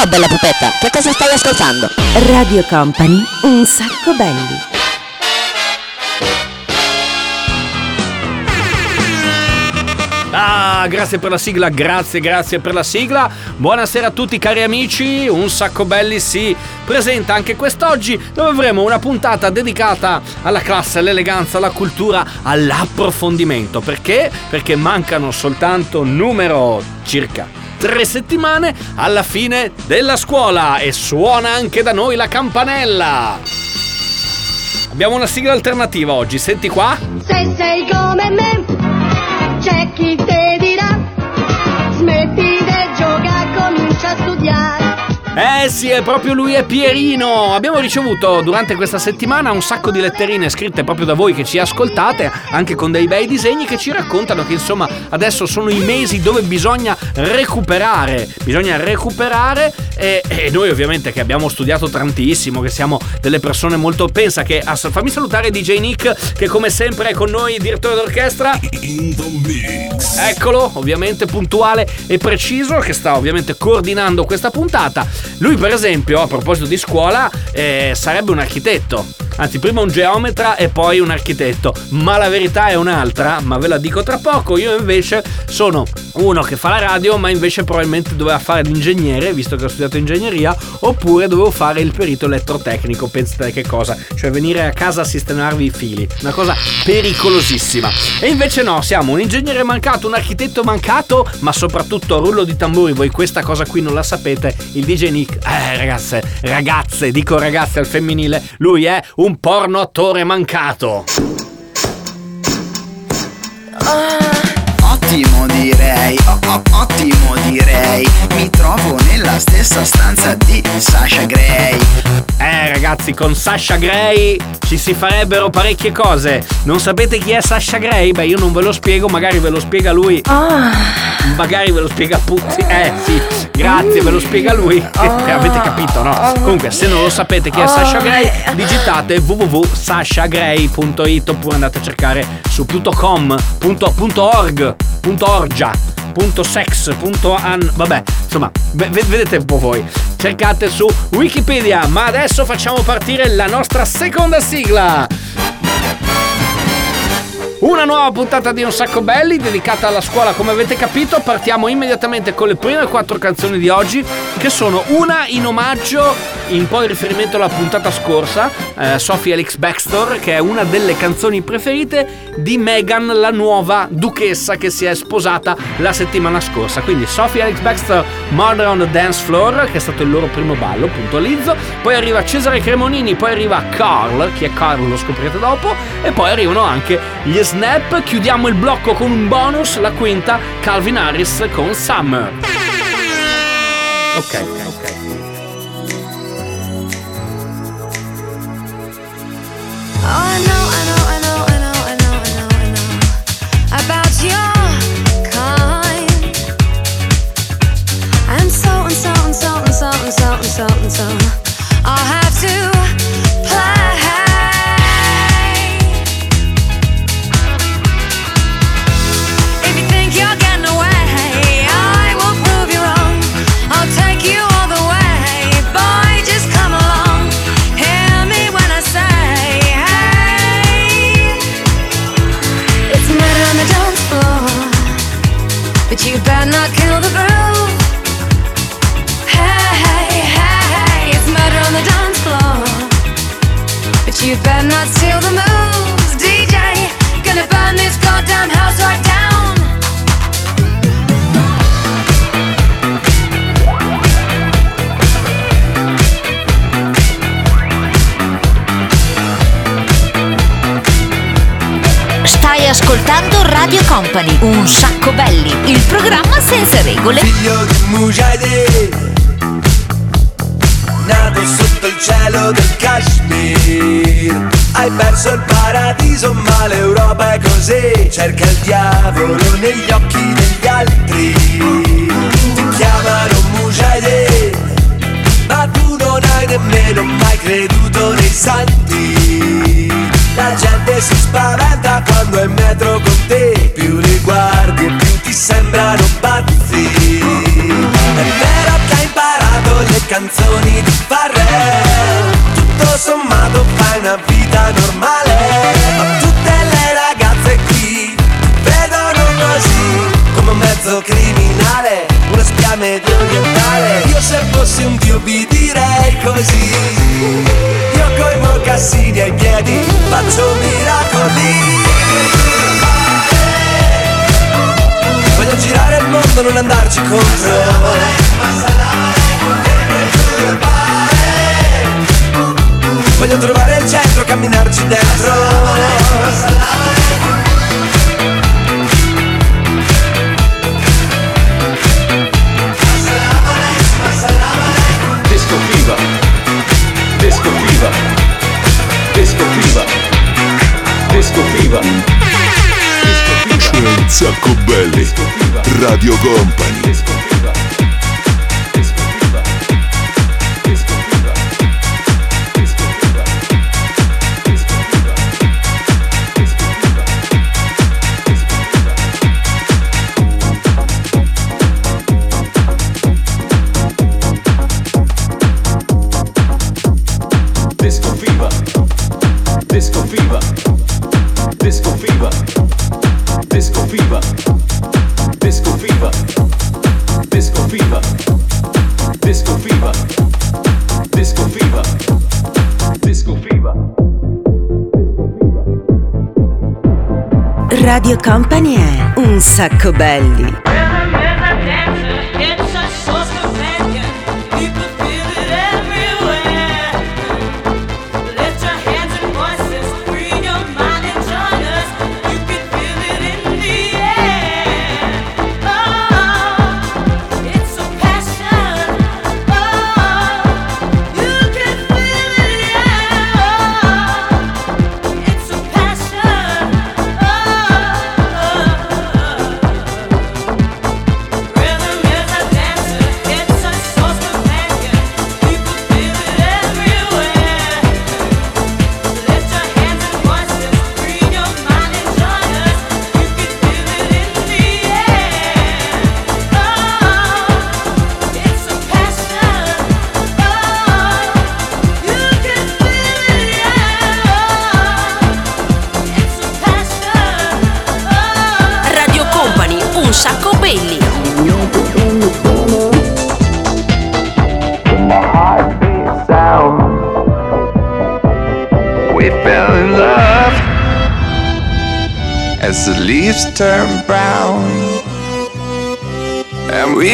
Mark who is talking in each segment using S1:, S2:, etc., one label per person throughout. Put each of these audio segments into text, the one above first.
S1: Ciao bella pupetta, che cosa stai ascoltando?
S2: Radio Company, un sacco belli.
S3: Ah, grazie per la sigla, grazie, grazie per la sigla. Buonasera a tutti cari amici, un sacco belli si presenta anche quest'oggi dove avremo una puntata dedicata alla classe, all'eleganza, alla cultura, all'approfondimento. Perché? Perché mancano soltanto numero circa tre settimane alla fine della scuola e suona anche da noi la campanella. Abbiamo una sigla alternativa oggi, senti qua.
S4: Se sei come me, c'è chi te
S3: Eh sì, è proprio lui, è Pierino. Abbiamo ricevuto durante questa settimana un sacco di letterine scritte proprio da voi che ci ascoltate, anche con dei bei disegni che ci raccontano che insomma adesso sono i mesi dove bisogna recuperare. Bisogna recuperare e, e noi ovviamente che abbiamo studiato tantissimo, che siamo delle persone molto... Pensa che... ass- fammi salutare DJ Nick che come sempre è con noi, direttore d'orchestra. Eccolo, ovviamente puntuale e preciso, che sta ovviamente coordinando questa puntata. Lui, per esempio, a proposito di scuola, eh, sarebbe un architetto. Anzi, prima un geometra e poi un architetto. Ma la verità è un'altra, ma ve la dico tra poco. Io invece sono uno che fa la radio, ma invece probabilmente doveva fare l'ingegnere, visto che ho studiato ingegneria, oppure dovevo fare il perito elettrotecnico. Pensate che cosa? Cioè venire a casa a sistemarvi i fili. Una cosa pericolosissima. E invece no, siamo un ingegnere mancato, un architetto mancato, ma soprattutto rullo di tamburi. Voi questa cosa qui non la sapete. Il DJ Nick, eh ragazze, ragazze, dico ragazze al femminile, lui è un porno attore mancato.
S5: Ottimo direi, oh, oh, ottimo direi Mi trovo nella stessa stanza di Sasha Gray
S3: Eh ragazzi, con Sasha Gray ci si farebbero parecchie cose. Non sapete chi è Sasha Gray? Beh, io non ve lo spiego, magari ve lo spiega lui. Magari ve lo spiega Puzzi. Eh sì, grazie, ve lo spiega lui. Avete capito, no? Comunque, se non lo sapete chi è Sasha Gray, digitate www.sashagray.it oppure andate a cercare su .com, punto- punto .org, punto .orgia, punto .sex, punto .an... Vabbè, insomma, ve- ve- vedete un po' voi. Cercate su Wikipedia, ma adesso facciamo partire la nostra seconda sigla. Una nuova puntata di Un Sacco Belli dedicata alla scuola, come avete capito. Partiamo immediatamente con le prime quattro canzoni di oggi, che sono una in omaggio, in poi riferimento alla puntata scorsa, eh, Sophie Alex Baxter, che è una delle canzoni preferite di Meghan, la nuova duchessa che si è sposata la settimana scorsa. Quindi Sophie Alex Baxter, Murder on the Dance Floor, che è stato il loro primo ballo, puntualizzo. Poi arriva Cesare Cremonini, poi arriva Carl, chi è Carl lo scoprirete dopo, e poi arrivano anche gli Snap. Chiudiamo il blocco con un bonus, la quinta, Calvin Harris con Summer. Ok, ok.
S4: Oh, I know, I know, I know, I know, I know, I know, I know about your kind. And so and so and so and so and so and so and so. I'll have to
S1: Company, un sacco belli, il programma senza regole.
S6: figlio di Mujahideen Nato sotto il cielo del Kashmir. Hai perso il paradiso ma l'Europa è così. Cerca il diavolo negli occhi degli altri. Ti chiamano Mujahideen Ma tu non hai nemmeno mai creduto nei santi. La gente si spaventa quando è in metro con te sembrano pazzi. È vero che hai imparato le canzoni di Farrell Tutto sommato fai una vita normale. Ma tutte le ragazze qui vedono così Come un mezzo criminale, uno spia medio Io se fossi un dio vi direi così. Io coi mocassini ai piedi faccio miracoli mondo, non andarci contro Voglio trovare il centro, camminarci dentro
S7: Disco Fever. Disco Fever. Disco Fever. Disco Fever
S8: sacco Belli, Radio Company.
S7: Disco Fever, Disco Fever, Disco Fever. Fever Disco Fever Disco Fever Disco Fever Disco Fever Disco Fever
S2: Radio Company è un sacco belli.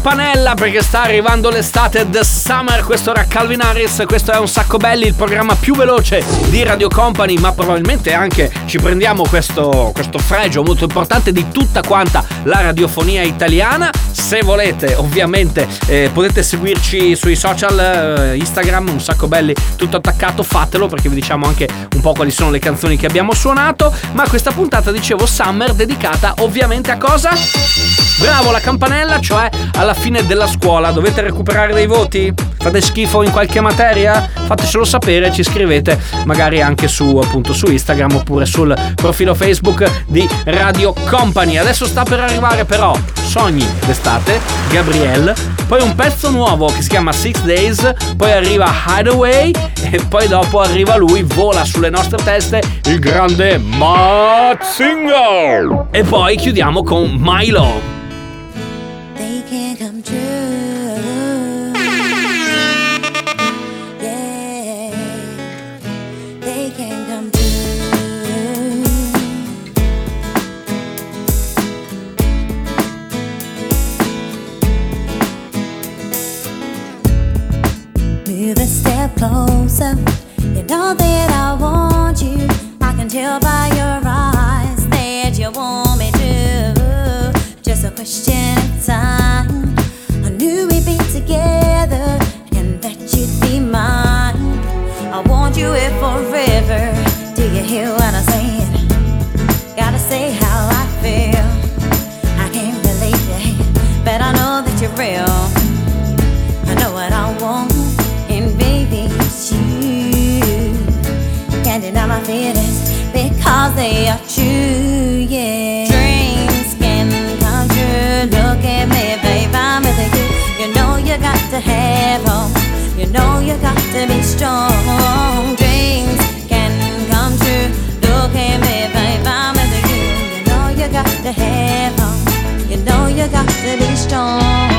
S3: Campanella perché sta arrivando l'estate The Summer. Questo era Calvin Harris. Questo è un sacco belli, il programma più veloce di Radio Company. Ma probabilmente anche ci prendiamo questo, questo fregio molto importante di tutta quanta la radiofonia italiana. Se volete, ovviamente, eh, potete seguirci sui social, eh, Instagram, un sacco belli, tutto attaccato. Fatelo perché vi diciamo anche un po' quali sono le canzoni che abbiamo suonato. Ma questa puntata, dicevo, Summer, dedicata ovviamente a cosa? Bravo, la campanella, cioè alla fine della scuola dovete recuperare dei voti? Fate schifo in qualche materia? Fatecelo sapere, ci scrivete magari anche su appunto su Instagram oppure sul profilo Facebook di Radio Company. Adesso sta per arrivare però Sogni d'estate, Gabrielle, poi un pezzo nuovo che si chiama Six Days, poi arriva Hideaway e poi dopo arriva lui, vola sulle nostre teste il grande Matt Singer. E poi chiudiamo con Milo.
S4: Can't come true. Yeah, they can come true. Move a step closer. You know that I want you. I can tell by your hear what I'm saying? Gotta say how I feel. I can't believe it, but I know that you're real. I know what I want, and baby, it's you. Can't deny my feelings because they are true, yeah. Dreams can come true. Look at me, babe, I'm with you. You know you got to have hope. You know you got to be strong. To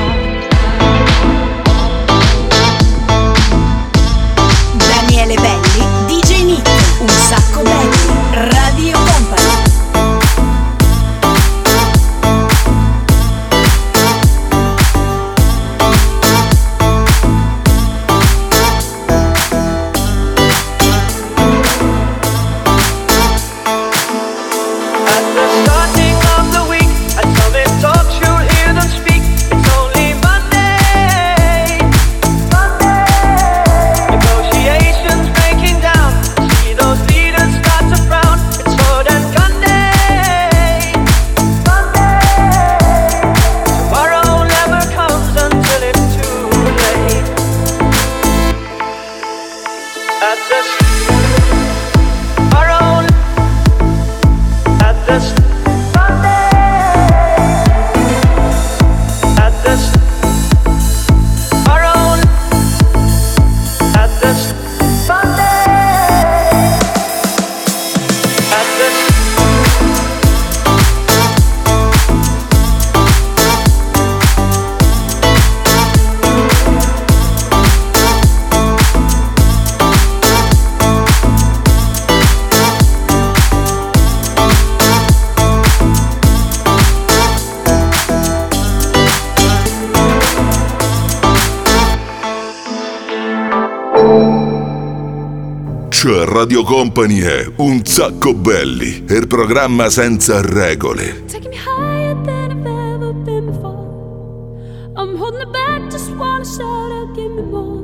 S8: Cioè Radio Company è Un sacco belli, il programma senza regole.
S4: Taking me higher than I've ever been before. I'm holding it back, just wanna shout out, give me more.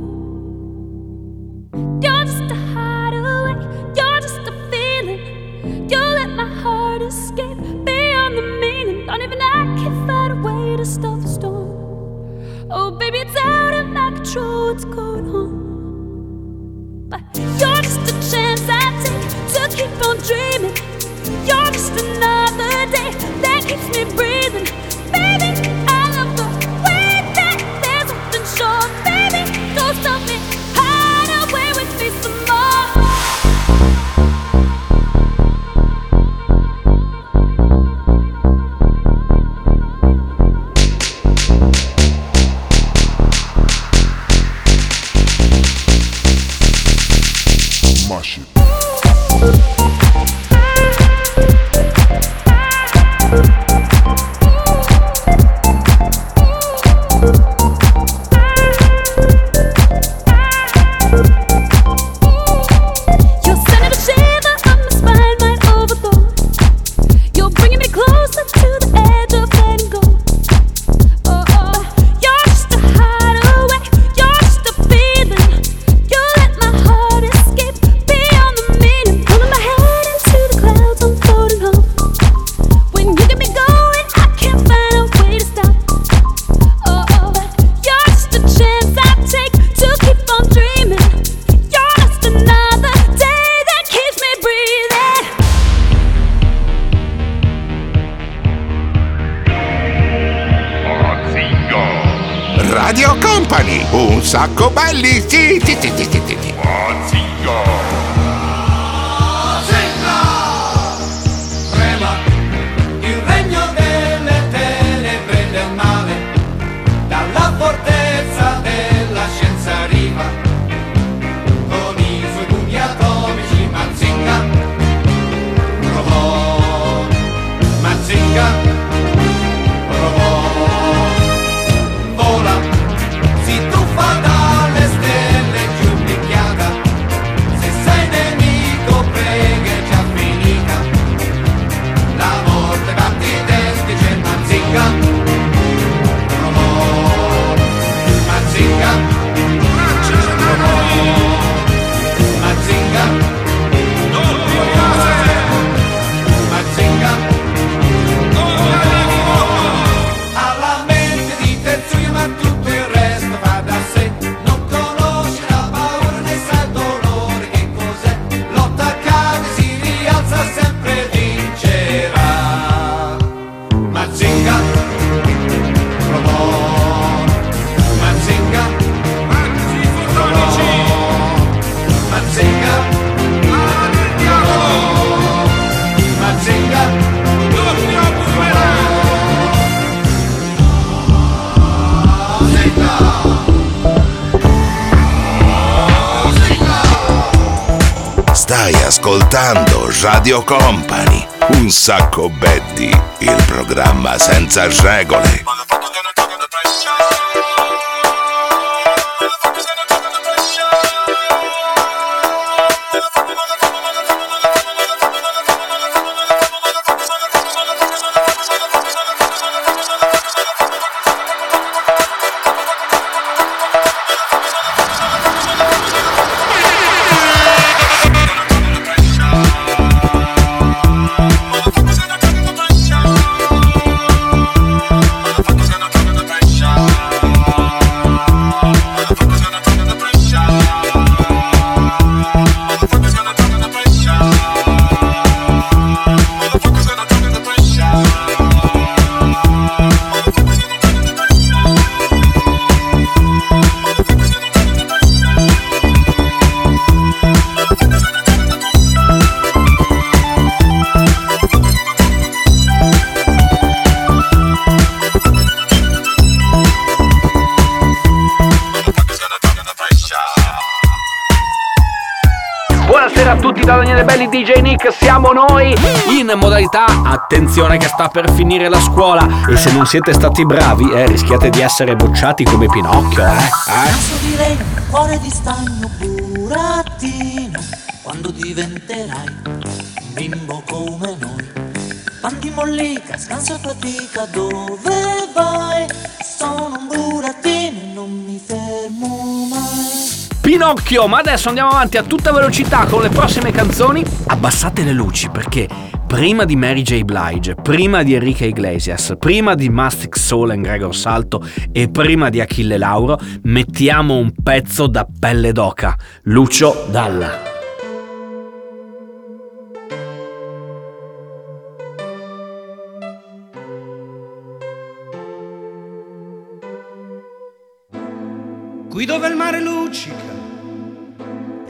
S4: You're just a hideaway, you're just a feeling. You let my heart escape beyond the meaning. Don't even I can find a way to stop the storm. Oh, baby, it's out of my control, what's going on? Take to keep on dreaming. You're just another day that keeps me breathing.
S9: Sacco belli, sì, sì, sì,
S8: ascoltando Radio Company. Un sacco Betty, il programma senza regole.
S3: DJ Nick, siamo noi in modalità attenzione che sta per finire la scuola e se non siete stati bravi eh, rischiate di essere bocciati come Pinocchio, eh? eh?
S10: Naso di reno, cuore di stagno, burattino, quando diventerai un bimbo come noi. Bandi mollica, scanso e fatica, dove vai? Sono un burattino e non mi fermo mai.
S3: Pinocchio, ma adesso andiamo avanti a tutta velocità con le prossime canzoni. Abbassate le luci perché prima di Mary J. Blige, prima di Enrique Iglesias, prima di Mastic Soul e Gregor Salto e prima di Achille Lauro, mettiamo un pezzo da pelle d'oca. Lucio Dalla.
S11: Qui dove il mare luccica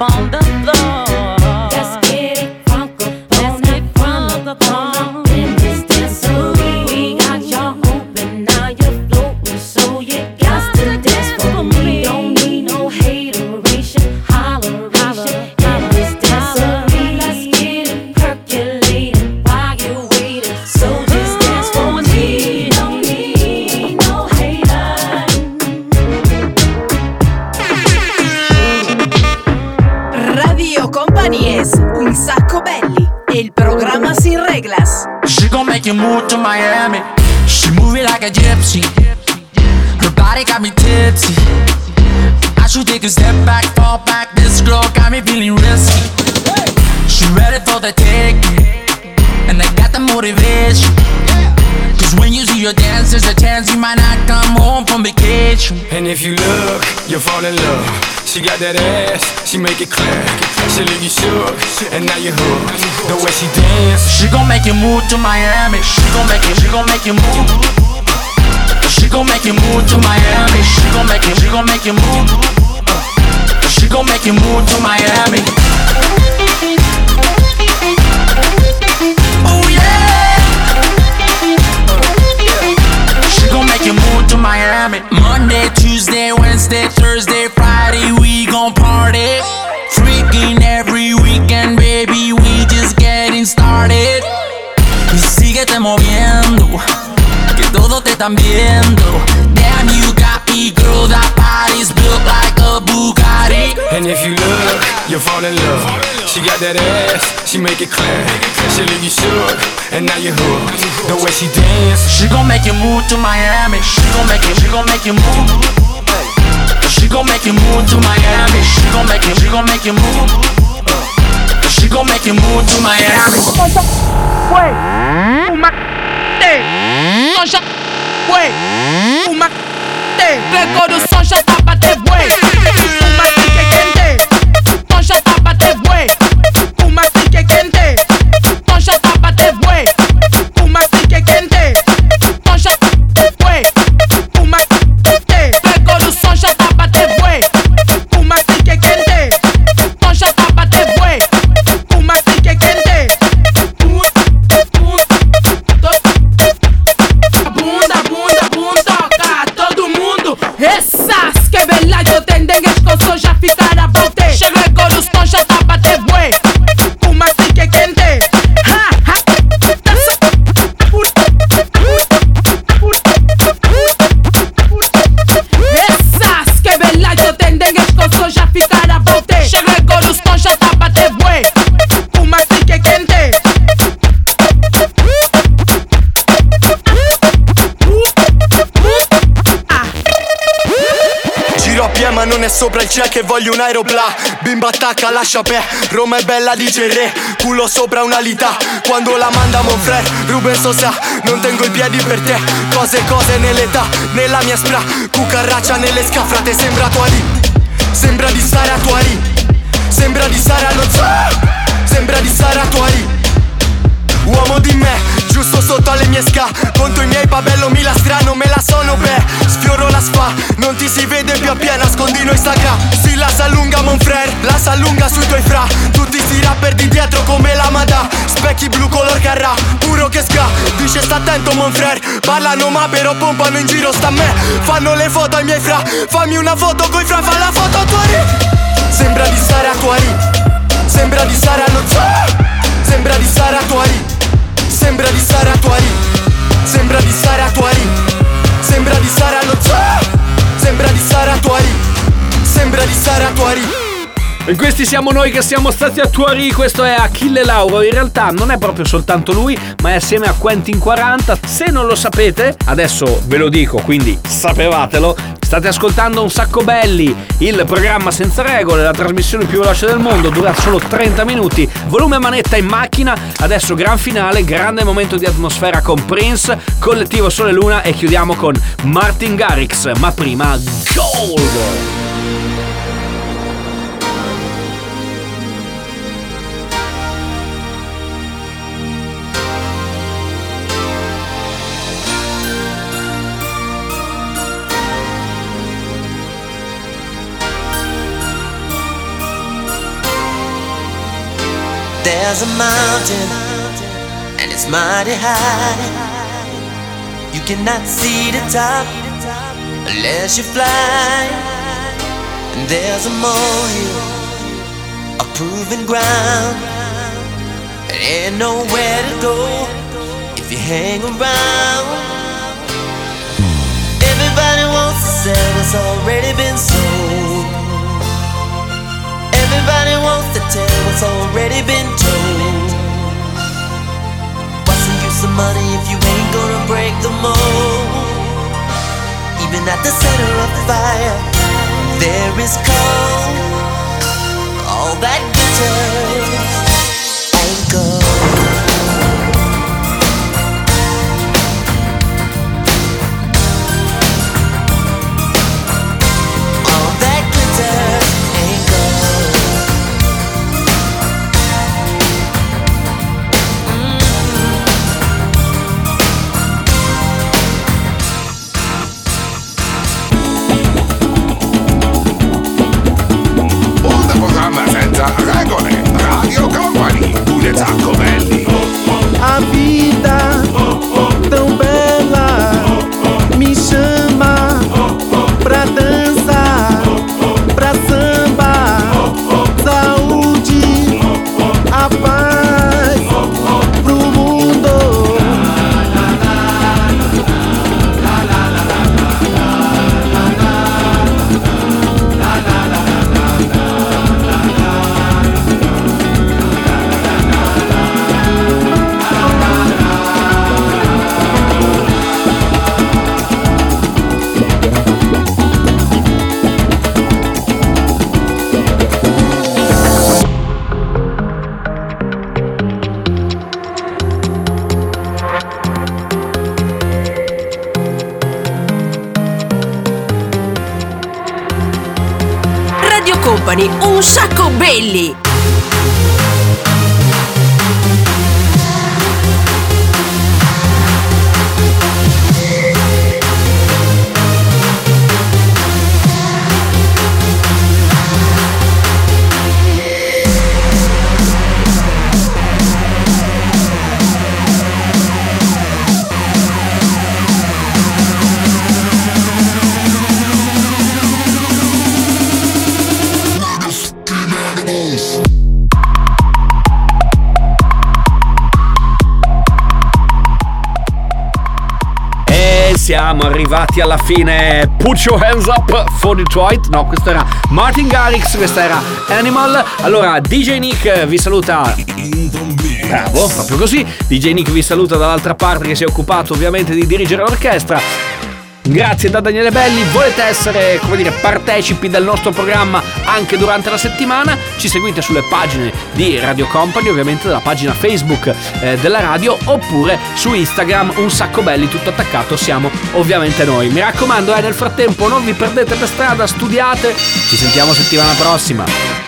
S12: Inside, jump on the
S4: you
S13: move to Miami. She move it like a gypsy. Her body got me tipsy. I should take a step back, fall back. This girl got me feeling risky. She ready for the taking, and I got the motivation. Cause when you your dance, there's a chance you might not come home from vacation.
S14: And if you look, you'll fall in love. She got that ass, she make it clear. She leave you shook, and now you hooked. The way she dance,
S13: She gon' make you move to Miami. She gon' make you, she gon' make you move. She gon' make you move to Miami. She gon' make you, she gon' make you move. She gon' make you move to Miami. That
S14: ass, she make it clear. She leave you shook, and now you hooked. The way she dance,
S13: She gon' make you move to Miami. She gon' make you, she gon' make you move. She gon' make you move to Miami. She gon' make you, she gon' make you move. She gon' make you move to Miami.
S15: Fue uma te. Som já foi uma te. Pegou do som já tá bater bué. Uma
S16: ma non è sopra il check e voglio un aeropla. Bimba attacca, lascia pe. Roma è bella dice il re. Culo sopra una lita. Quando la manda mon frère Ruben Sosa Non tengo i piedi per te. Cose cose nell'età Nella mia spra. Cucaraccia nelle scafrate Sembra Tuari Sembra di stare a Tuari Sembra di stare allo zoo. Sembra di stare a Tuari Uomo di me, giusto sotto alle mie sca. Conto i miei babello mi la strano, me la sono beh Sfioro la spa, non ti si vede più appieno Nascondino Instagram, si la s'allunga mon frère La s'allunga sui tuoi fra. Tutti sti rapper di dietro come la Mada Specchi blu color carrà, puro che sca Dice sta attento mon frère Parlano ma però pompano in giro sta a me. Fanno le foto ai miei fra Fammi una foto coi fra, fa la foto a Tuari Sembra di stare a Tuari Sembra di stare allo zoo
S3: E questi siamo noi che siamo stati a Tuari, questo è Achille Lauro, in realtà non è proprio soltanto lui, ma è assieme a Quentin 40. Se non lo sapete, adesso ve lo dico, quindi sapevatelo, state ascoltando Un Sacco Belli, il programma senza regole, la trasmissione più veloce del mondo, dura solo 30 minuti, volume manetta in macchina, adesso gran finale, grande momento di atmosfera con Prince, collettivo Sole Luna e chiudiamo con Martin Garrix, ma prima Gold!
S17: There's a mountain and it's mighty high. You cannot see the top unless you fly. And there's a molehill, a proven ground. There ain't nowhere to go if you hang around. Everybody wants to sell what's already been sold. Everybody wants tell what's already been told. What's the use of money if you ain't gonna break the mold? Even at the center of the fire, there is cold. All that glitters ain't gold.
S3: Siamo arrivati alla fine. Put your hands up for Detroit. No, questo era Martin Garrix, questa era Animal. Allora, DJ Nick vi saluta. Bravo, proprio così. DJ Nick vi saluta dall'altra parte che si è occupato ovviamente di dirigere l'orchestra. Grazie da Daniele Belli, volete essere, come dire, partecipi del nostro programma anche durante la settimana? Ci seguite sulle pagine di Radio Company, ovviamente della pagina Facebook eh, della radio, oppure su Instagram, un sacco belli, tutto attaccato, siamo ovviamente noi. Mi raccomando, eh, nel frattempo non vi perdete per strada, studiate, ci sentiamo settimana prossima.